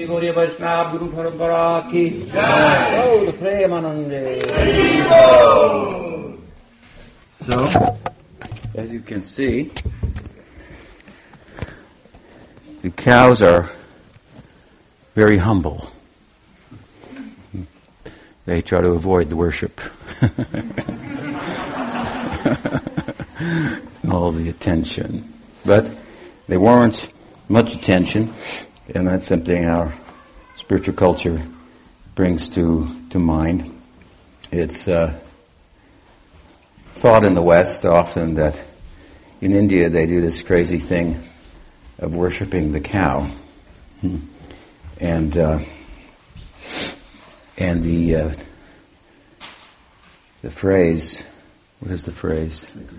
श्री गौरी वैष्णव गुरु परंपरा की जय the Premanande. So, as you can see, the cows are very humble. They try to avoid the worship. All the attention. But they warrant much attention, and that's something our spiritual culture brings to, to mind. It's uh, thought in the West often that in India they do this crazy thing of worshiping the cow. Hmm. And, uh, and the, uh, the phrase, what is the phrase? Sacred.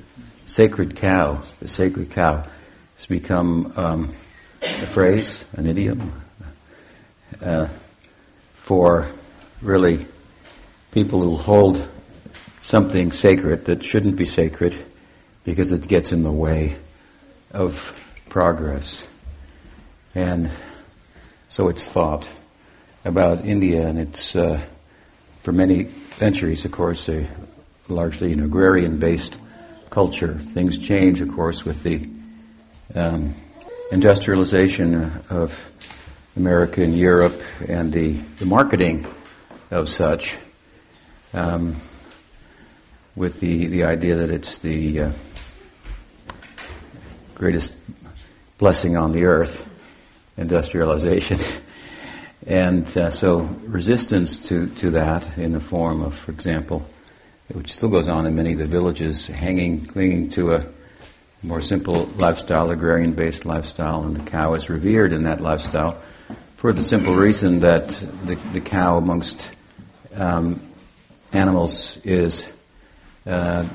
sacred cow, the sacred cow, has become um, a phrase, an idiom, uh, for really people who hold something sacred that shouldn't be sacred because it gets in the way of progress. And so it's thought about India, and it's uh, for many centuries, of course, a largely an agrarian-based culture. Things change, of course, with the um, industrialization of America and Europe and the, the marketing of such, um, with the, the idea that it's the uh, greatest blessing on the earth, industrialization. and uh, so resistance to, to that in the form of, for example, which still goes on in many of the villages, hanging, clinging to a more simple lifestyle, agrarian based lifestyle, and the cow is revered in that lifestyle for the simple reason that the, the cow amongst um, animals is uh,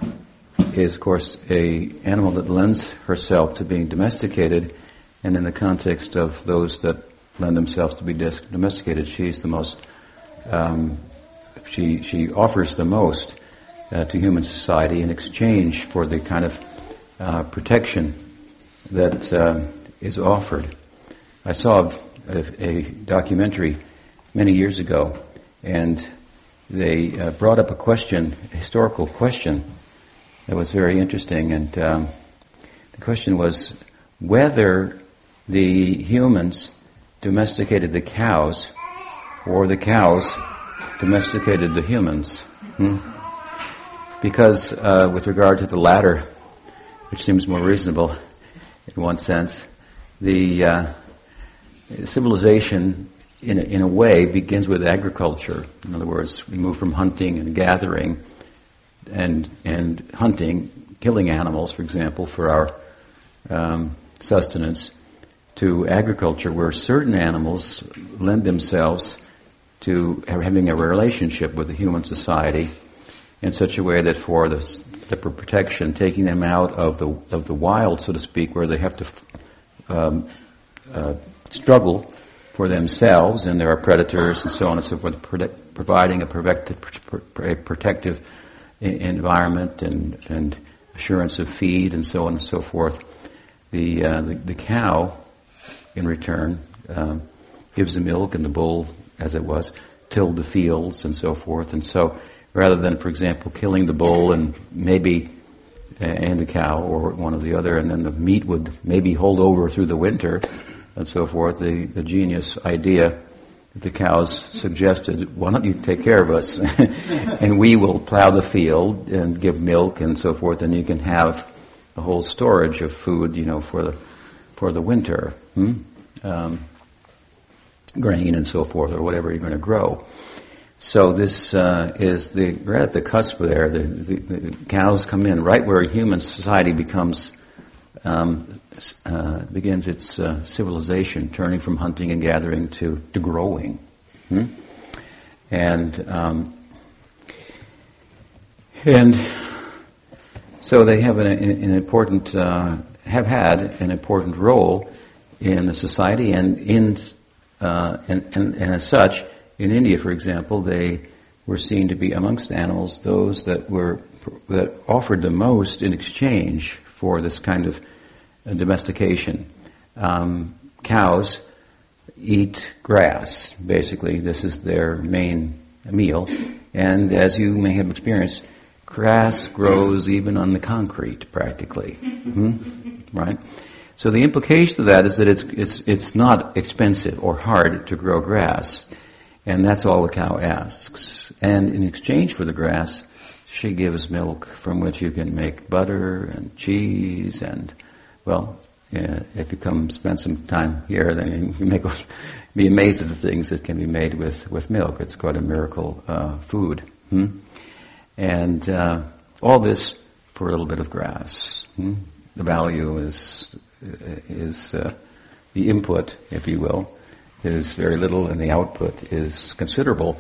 is of course a animal that lends herself to being domesticated, and in the context of those that lend themselves to be domesticated, she's the most um, she she offers the most uh, to human society in exchange for the kind of uh, protection that uh, is offered. I saw a, a, documentary many years ago, and they uh, brought up a question, a historical question, that was very interesting. And um, the question was whether the humans domesticated the cows or the cows domesticated the humans. Hmm? Because uh, with regard to the latter, which seems more reasonable in one sense. The uh, civilization, in a, in a way, begins with agriculture. In other words, we move from hunting and gathering and, and hunting, killing animals, for example, for our um, sustenance, to agriculture where certain animals lend themselves to having a relationship with the human society in such a way that for the the protection, taking them out of the of the wild, so to speak, where they have to um, uh, struggle for themselves, and there are predators and so on and so forth, providing a, a protective environment and and assurance of feed and so on and so forth. The uh, the, the, cow, in return, um, gives the milk, and the bull, as it was, tilled the fields and so forth, and so rather than, for example, killing the bull and maybe and the cow or one or the other, and then the meat would maybe hold over through the winter and so forth. The, the genius idea that the cows suggested, why don't you take care of us? and we will plow the field and give milk and so forth, and you can have a whole storage of food, you know, for the, for the winter. Hmm? Um, grain and so forth, or whatever you're going to grow. So this uh, is the right at the cusp there. The, the, the, cows come in right where human society becomes um, uh, begins its uh, civilization, turning from hunting and gathering to to growing, hmm? and um, and so they have an, an important uh, have had an important role in the society and in uh, and, and, and as such in India, for example, they were seen to be amongst animals those that were that offered the most in exchange for this kind of uh, domestication. Um, cows eat grass. Basically, this is their main meal. And as you may have experienced, grass grows even on the concrete, practically. Hmm? Right? So the implication of that is that it's, it's, it's not expensive or hard to grow grass. And that's all the cow asks. And in exchange for the grass, she gives milk from which you can make butter and cheese and, well, yeah, if you come spend some time here, then you may be amazed at the things that can be made with, with milk. It's quite a miracle uh, food. Hmm? And uh, all this for a little bit of grass. Hmm? The value is is uh, the input, if you will, is very little, and the output is considerable.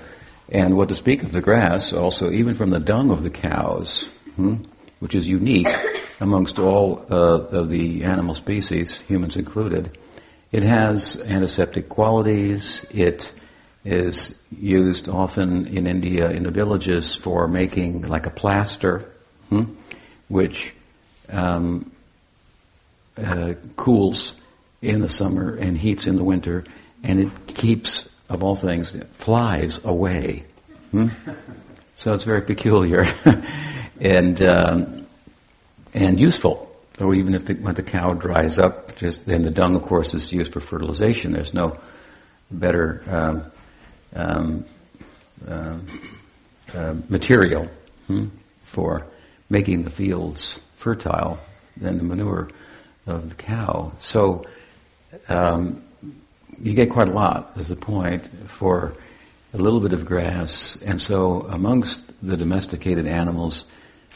And what to speak of the grass, also even from the dung of the cows, hmm, which is unique amongst all uh, of the animal species, humans included. It has antiseptic qualities. It is used often in India in the villages for making like a plaster, hmm, which um, uh, cools in the summer and heats in the winter, and it keeps, of all things, flies away. Hmm? So it's very peculiar and um, and useful. Or even if the, when the cow dries up, just then the dung, of course, is used for fertilization. There's no better um, um, uh, uh, material hmm, for making the fields fertile than the manure of the cow. So um, you get quite a lot, as a point, for a little bit of grass. And so amongst the domesticated animals,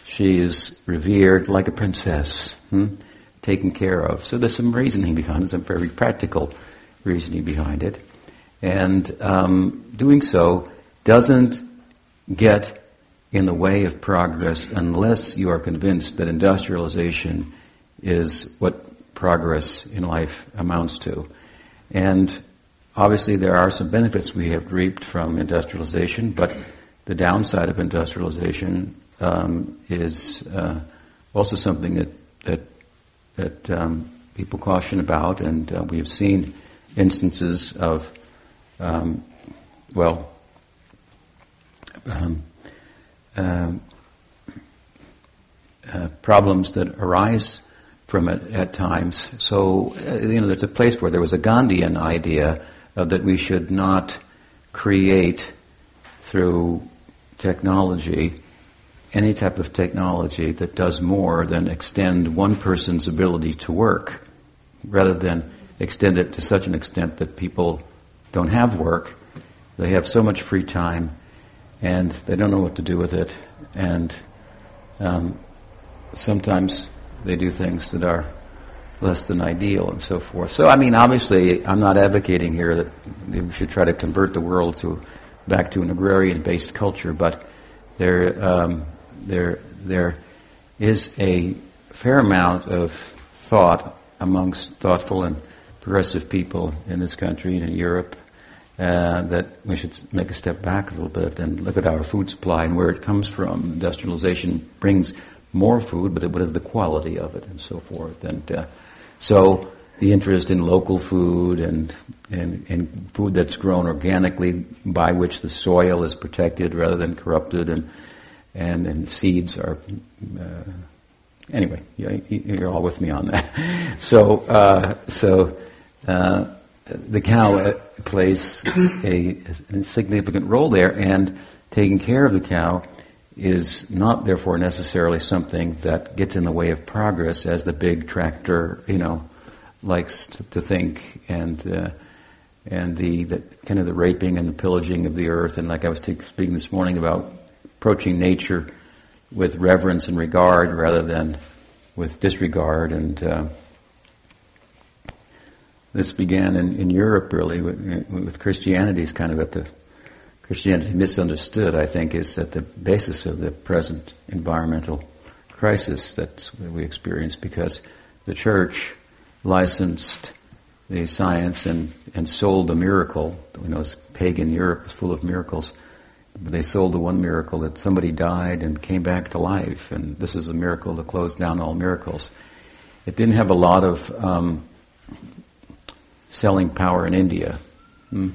she is revered like a princess, hmm? taken care of. So there's some reasoning behind it, some very practical reasoning behind it. And um, doing so doesn't get in the way of progress unless you are convinced that industrialization is what progress in life amounts to. And obviously there are some benefits we have reaped from industrialization, but the downside of industrialization um, is uh, also something that that that um, people caution about, and uh, we have seen instances of um, well um, uh, uh, problems that arise from it at times. So, uh, you know, there's a place where there was a Gandhian idea that we should not create through technology any type of technology that does more than extend one person's ability to work, rather than extend it to such an extent that people don't have work, they have so much free time, and they don't know what to do with it, and um, sometimes they do things that are less than ideal and so forth. So, I mean, obviously, I'm not advocating here that we should try to convert the world to back to an agrarian-based culture, but there, um, there, there is a fair amount of thought amongst thoughtful and progressive people in this country and in Europe uh, that we should make a step back a little bit and look at our food supply and where it comes from. Industrialization brings more food, but what is the quality of it and so forth. And uh, so the interest in local food and, and, and food that's grown organically by which the soil is protected rather than corrupted and, and, and seeds are, uh, anyway, you're all with me on that. So, uh, so, uh, the cow uh, plays a, a significant role there and taking care of the cow is not therefore necessarily something that gets in the way of progress as the big tractor, you know, likes to, to think and uh, and the, the, kind of the raping and the pillaging of the earth. And like I was t- speaking this morning about approaching nature with reverence and regard rather than with disregard. And uh, this began in, in Europe really with, with Christianity is kind of at the Christianity misunderstood, I think, is at the basis of the present environmental crisis that we experience because the church licensed the science and, and sold a miracle. We know pagan Europe is full of miracles. But they sold the one miracle that somebody died and came back to life, and this is a miracle to close down all miracles. It didn't have a lot of um, selling power in India Hmm.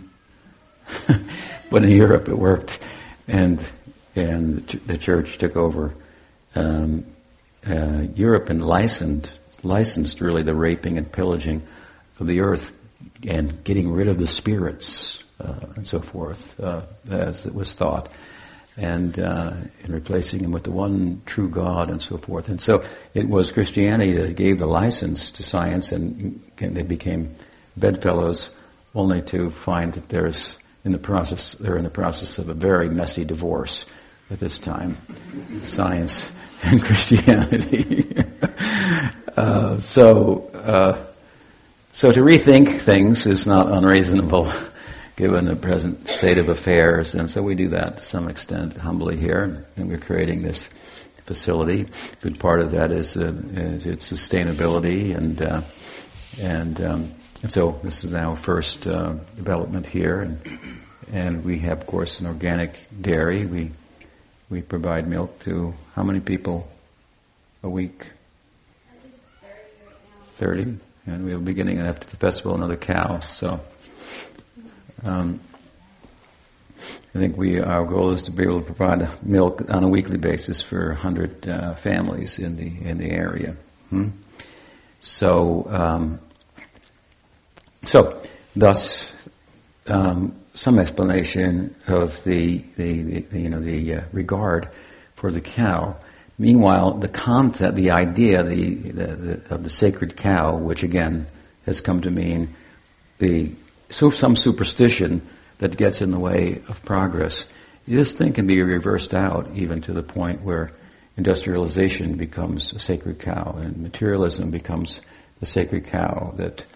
But in Europe it worked, and and the church took over um, uh, Europe and licensed licensed really the raping and pillaging of the earth and getting rid of the spirits uh, and so forth, uh, as it was thought, and uh, and replacing them with the one true God and so forth. And so it was Christianity that gave the license to science, and, and they became bedfellows, only to find that there's in the process they're in the process of a very messy divorce at this time, science and Christianity. uh, so. Uh, so to rethink things is not unreasonable given the present state of affairs, and so we do that to some extent humbly here, and we're creating this facility. A good part of that is, uh, its sustainability, and uh, and um, and so this is our first uh, development here, and and we have, of course, an organic dairy. We we provide milk to how many people a week? Thirty and we'll be getting after the festival another cow. So um, I think we our goal is to be able to provide milk on a weekly basis for hundred uh, families in the in the area. Hmm? So um, so thus. Um, some explanation of the, the, the, you know the uh, regard for the cow Meanwhile, the concept, the idea the, the, the, of the sacred cow, which again has come to mean the so some superstition that gets in the way of progress, this thing can be reversed out even to the point where industrialization becomes a sacred cow and materialism becomes the sacred cow. That,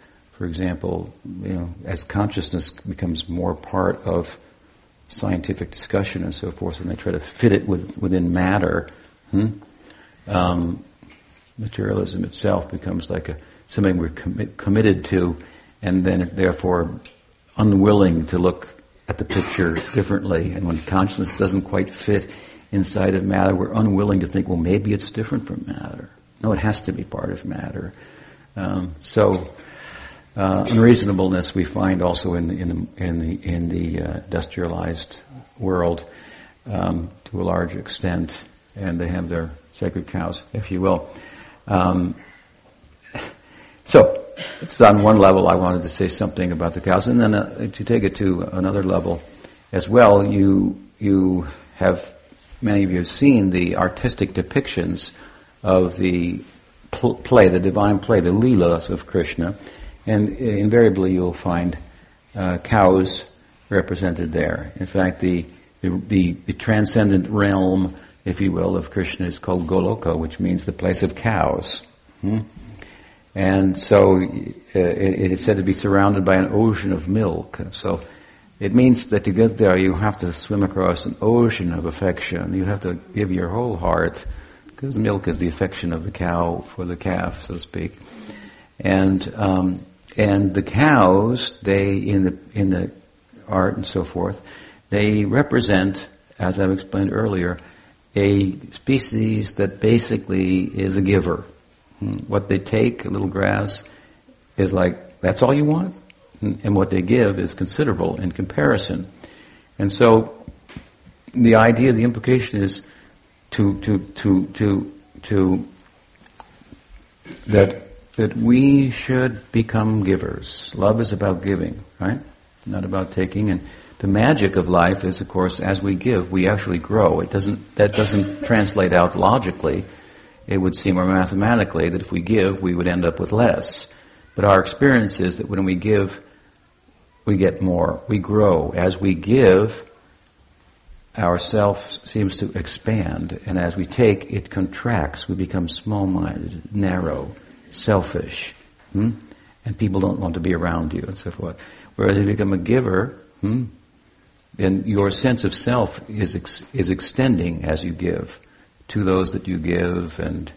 for example, you know, as consciousness becomes more part of scientific discussion and so forth, and they try to fit it with, within matter Hmm? Um, materialism itself becomes like a, something we're commi- committed to, and then therefore unwilling to look at the picture differently. And when consciousness doesn't quite fit inside of matter, we're unwilling to think, well, maybe it's different from matter. No, it has to be part of matter. Um, so, uh, unreasonableness we find also in the in the in the, in the uh, industrialized world um, to a large extent and they have their sacred cows, if you will. Um, so, it's on one level I wanted to say something about the cows, and then uh, to take it to another level as well, you you have many of you have seen the artistic depictions of the pl- play, the divine play, the Leelas of Krishna, and invariably you'll find uh, cows represented there. In fact, the the, the, transcendent realm if you will, of Krishna is called Goloka, which means the place of cows. Hmm? And so uh, it, it is said to be surrounded by an ocean of milk. So it means that to get there, you have to swim across an ocean of affection. You have to give your whole heart, because milk is the affection of the cow for the calf, so to speak. And um, and the cows, they in the in the art and so forth, they represent, as I've explained earlier, a species that basically is a giver. Hmm. What they take, a little grass, is like, that's all you want? Hmm. And what they give is considerable in comparison. And so, the idea, the implication is to, to, to, to, to, that, that we should become givers. Love is about giving, right? Not about taking. And the magic of life is, of course, as we give, we actually grow. It doesn't, that doesn't translate out logically. It would seem, or mathematically, that if we give, we would end up with less. But our experience is that when we give, we get more. We grow. As we give, our self seems to expand, and as we take, it contracts. We become small-minded, narrow, selfish, hmm? and people don't want to be around you, and so forth. Whereas if you become a giver, hmm, then your sense of self is ex- is extending as you give to those that you give, and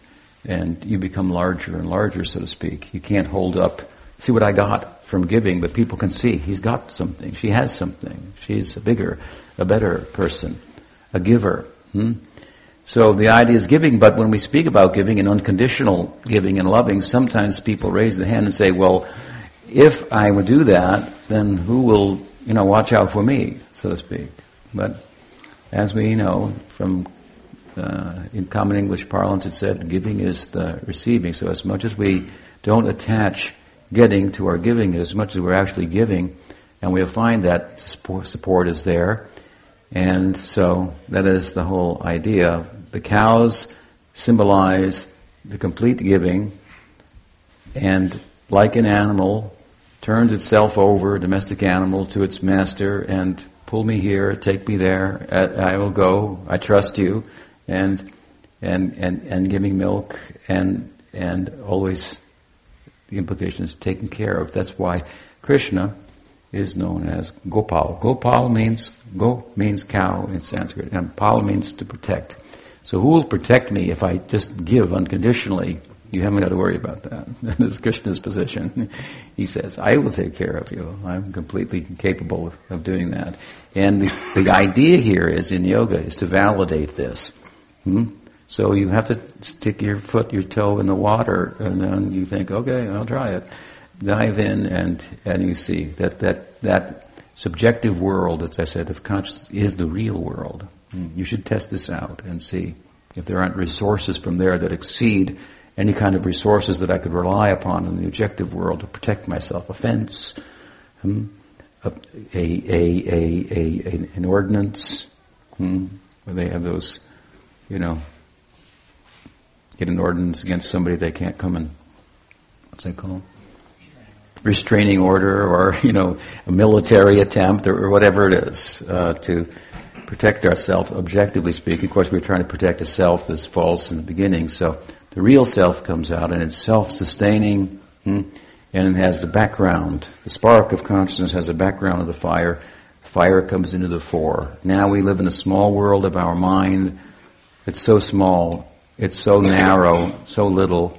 and you become larger and larger, so to speak. You can't hold up. See what I got from giving, but people can see he's got something. She has something. She's a bigger, a better person, a giver. Hmm? So the idea is giving, but when we speak about giving and unconditional giving and loving, sometimes people raise the hand and say, well, if I would do that, then who will you know, watch out for me, so to speak. But as we know from uh, in common English parlance, it said giving is the receiving. So as much as we don't attach getting to our giving, as much as we're actually giving, and we'll find that support is there. And so that is the whole idea. The cows symbolize the complete giving, and like an animal, turns itself over, domestic animal, to its master, and pull me here, take me there, I will go, I trust you, and and and and giving milk, and and always the implication is taken care of. That's why Krishna is known as Gopal. Gopal means go means cow in Sanskrit, and pal means to protect. So who will protect me if I just give unconditionally? You haven't got to worry about that. That is Krishna's position. He says, I will take care of you. I'm completely capable of doing that. And the, the idea here is in yoga is to validate this. Hmm? So you have to stick your foot, your toe in the water, and then you think, okay, I'll try it. Dive in, and and you see that that that subjective world, as I said, of consciousness is the real world. Hmm. You should test this out and see if there aren't resources from there that exceed any kind of resources that I could rely upon in the objective world to protect myself. A fence, hmm? a, a, a, a, an ordinance, hmm? where they have those you know, get an ordinance against somebody they can't come and what's that called? Restraining order, or you know, a military attempt, or, whatever it is, uh, to protect ourselves. Objectively speaking, of course, we're trying to protect a self that's false in the beginning. So the real self comes out, and it's self-sustaining, hmm, and it has the background. The spark of consciousness has a background of the fire. Fire comes into the fore. Now we live in a small world of our mind it's so small, it's so narrow, so little.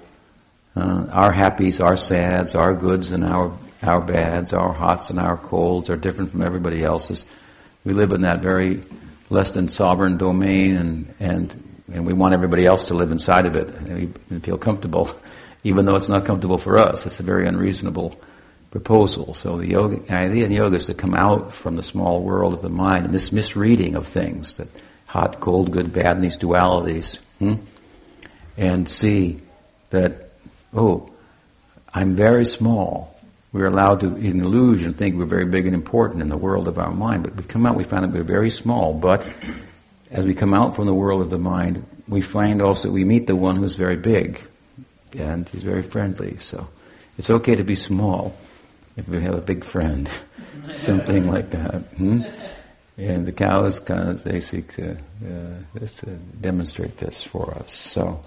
Uh, our happies, our sads, our goods and our, our bads, our hots and our colds are different from everybody else's. We live in that very less than sovereign domain and, and, and we want everybody else to live inside of it and feel comfortable, even though it's not comfortable for us. It's a very unreasonable proposal. So the yoga, idea in yoga is to come out from the small world of the mind and this misreading of things that hot, cold, good, bad, and these dualities, hmm? and see that, oh, I'm very small. We're allowed to, in illusion, think we're very big and important in the world of our mind, but we come out, we find that we're very small. But as we come out from the world of the mind, we find also we meet the one who's very big, and he's very friendly. So it's okay to be small if we have a big friend, something like that. Hmm? And the cows kind of they seek to, uh, to demonstrate this for us. So,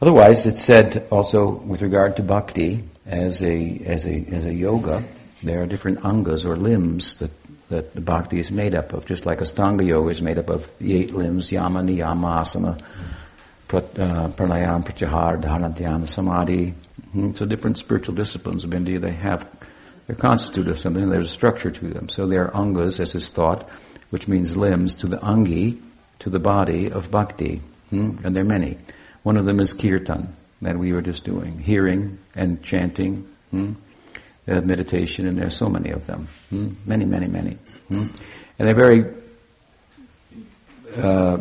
otherwise, it's said also with regard to bhakti as a as a as a yoga, there are different angas or limbs that that the bhakti is made up of. Just like Astanga yoga is made up of the eight limbs: yama, niyama, asana, uh, pranayam, pratyahara, dharana, dhyana, samadhi. Hmm, so different spiritual disciplines of India, they have, they're constituted of something, there's a structure to them. So they are angas, as is thought, which means limbs, to the angi, to the body of bhakti. Hmm? And there are many. One of them is kirtan, that we were just doing, hearing and chanting, hmm? uh, meditation, and there are so many of them. Hmm? Many, many, many. Hmm? And they're very, uh,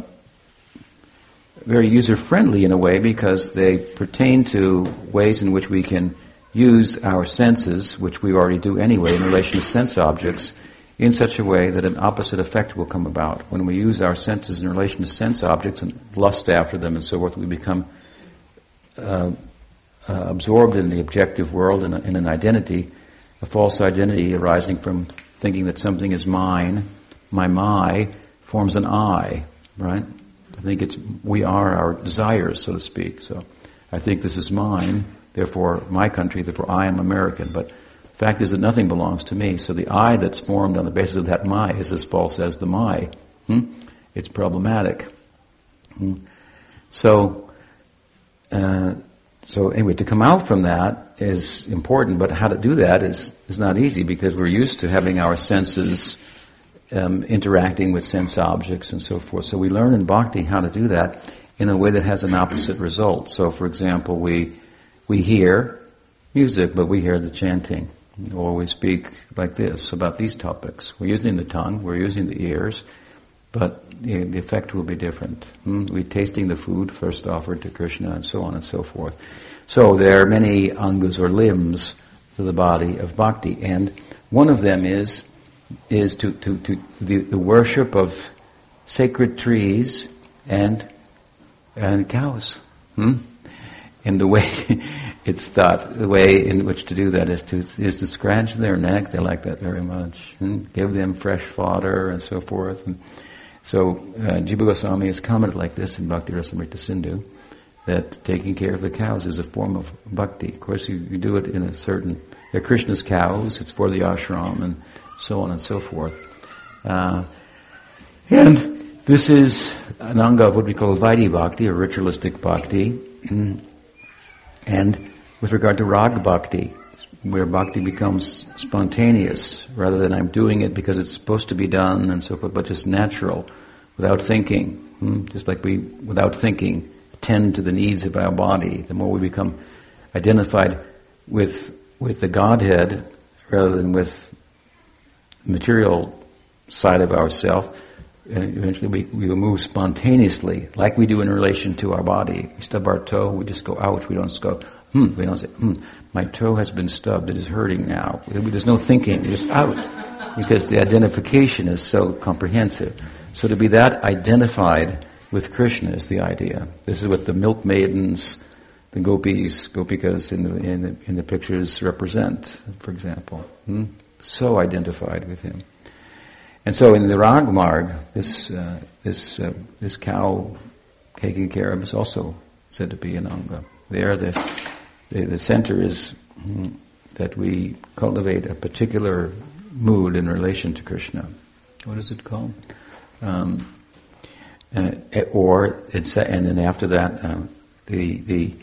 very user friendly in a way because they pertain to ways in which we can use our senses, which we already do anyway in relation to sense objects, in such a way that an opposite effect will come about. When we use our senses in relation to sense objects and lust after them and so forth, we become uh, uh, absorbed in the objective world in, a, in, an identity, a false identity arising from thinking that something is mine. My my forms an I, right? I think it's we are our desires, so to speak. So I think this is mine, therefore my country, therefore I am American. But Fact is that nothing belongs to me, so the I that's formed on the basis of that my is as false as the my. Hmm? It's problematic. Hmm? So, uh, so anyway, to come out from that is important, but how to do that is, is not easy because we're used to having our senses um, interacting with sense objects and so forth. So we learn in bhakti how to do that in a way that has an opposite result. So, for example, we we hear music, but we hear the chanting. Or we speak like this about these topics. We're using the tongue, we're using the ears, but the, the effect will be different. Hmm? We're tasting the food first offered to Krishna and so on and so forth. So there are many angas or limbs to the body of bhakti, and one of them is is to, to, to the, the worship of sacred trees and and cows. Hmm? And the way it's thought, the way in which to do that is to is to scratch their neck. They like that very much. Hmm? Give them fresh fodder and so forth. And so uh, Jiva Goswami has commented like this in Bhakti Rasamrita Sindhu that taking care of the cows is a form of bhakti. Of course, you, you do it in a certain. They're Krishna's cows. It's for the ashram and so on and so forth. Uh, and this is an anga of what we call Vaidhi Bhakti, or ritualistic Bhakti. And with regard to Rag Bhakti, where Bhakti becomes spontaneous, rather than I'm doing it because it's supposed to be done and so forth, but just natural, without thinking. Hmm? Just like we, without thinking, tend to the needs of our body. The more we become identified with, with the Godhead, rather than with the material side of ourself, eventually we, we will move spontaneously, like we do in relation to our body. We stub our toe, we just go ouch, we don't go, hmm, we don't say, hmm, my toe has been stubbed, it is hurting now. There's no thinking, just out. Because the identification is so comprehensive. So to be that identified with Krishna is the idea. This is what the milk maidens, the gopis, gopikas in the, in the, in the pictures represent, for example. Hmm? So identified with him. And so in the Ragmarg, this, uh, this, uh, this cow taking care of is also said to be an anga. There, the, the, the center is mm, that we cultivate a particular mood in relation to Krishna. What is it called? Um, uh, or it's, and then after that, um, the the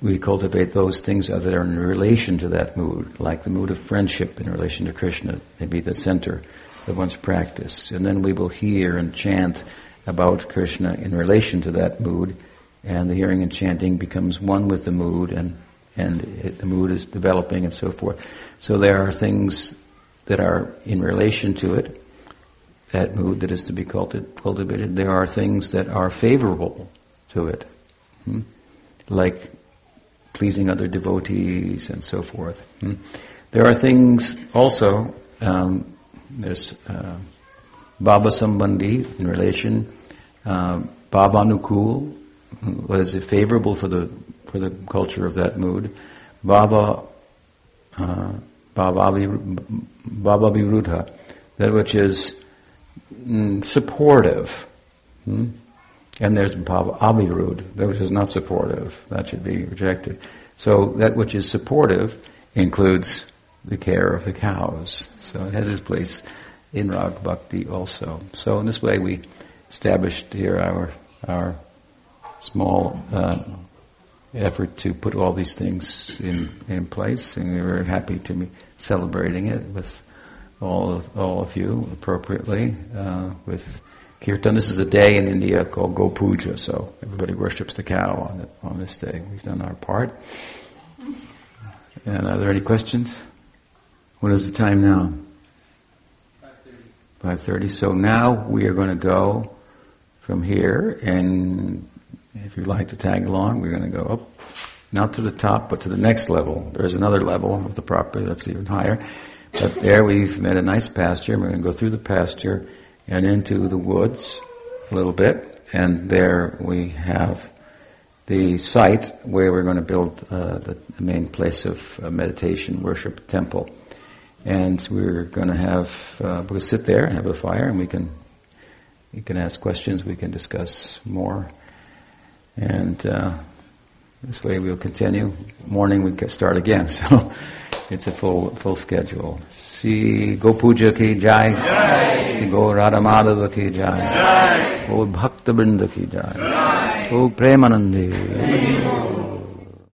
we cultivate those things that are in relation to that mood, like the mood of friendship in relation to Krishna, maybe the center of one's practice. And then we will hear and chant about Krishna in relation to that mood, and the hearing and chanting becomes one with the mood, and and it, the mood is developing and so forth. So there are things that are in relation to it, that mood that is to be cultivated. There are things that are favorable to it, hmm? like pleasing other devotees and so forth. Hmm? There are things also, um, there's uh, Bhava Sambandhi in relation, uh, Bhavanukul, it, favorable for the for the culture of that mood. Bhava, uh, Bhava, that which is mm, supportive. Hmm? And there's Bhava Avirud, that which is not supportive. That should be rejected. So that which is supportive includes the care of the cows. So it has its place in Rag Bhakti also. So in this way we established here our, our small uh, effort to put all these things in, in place, and we're very happy to be celebrating it with all of, all of you appropriately uh, with kirtan. This is a day in India called Gopuja, so everybody worships the cow on, the, on this day. We've done our part. And are there any questions? What is the time now? 5.30. 5.30. So now we are going to go from here and if you'd like to tag along, we're going to go up, not to the top, but to the next level. There's another level of the property that's even higher. But there we've made a nice pasture. And we're going to go through the pasture and into the woods a little bit. And there we have the site where we're going to build uh, the, the, main place of uh, meditation, worship, temple. And we're going to have, uh, we'll sit there and have a fire and we can, you can ask questions, we can discuss more. And uh, this way we'll continue. Morning we can start again. So it's a full full schedule. See Go Puja ki jai. jai. See Go Radha Madhava ki jai. jai. Go Bhakta Brinda ki jai. jai. Go Premanandi.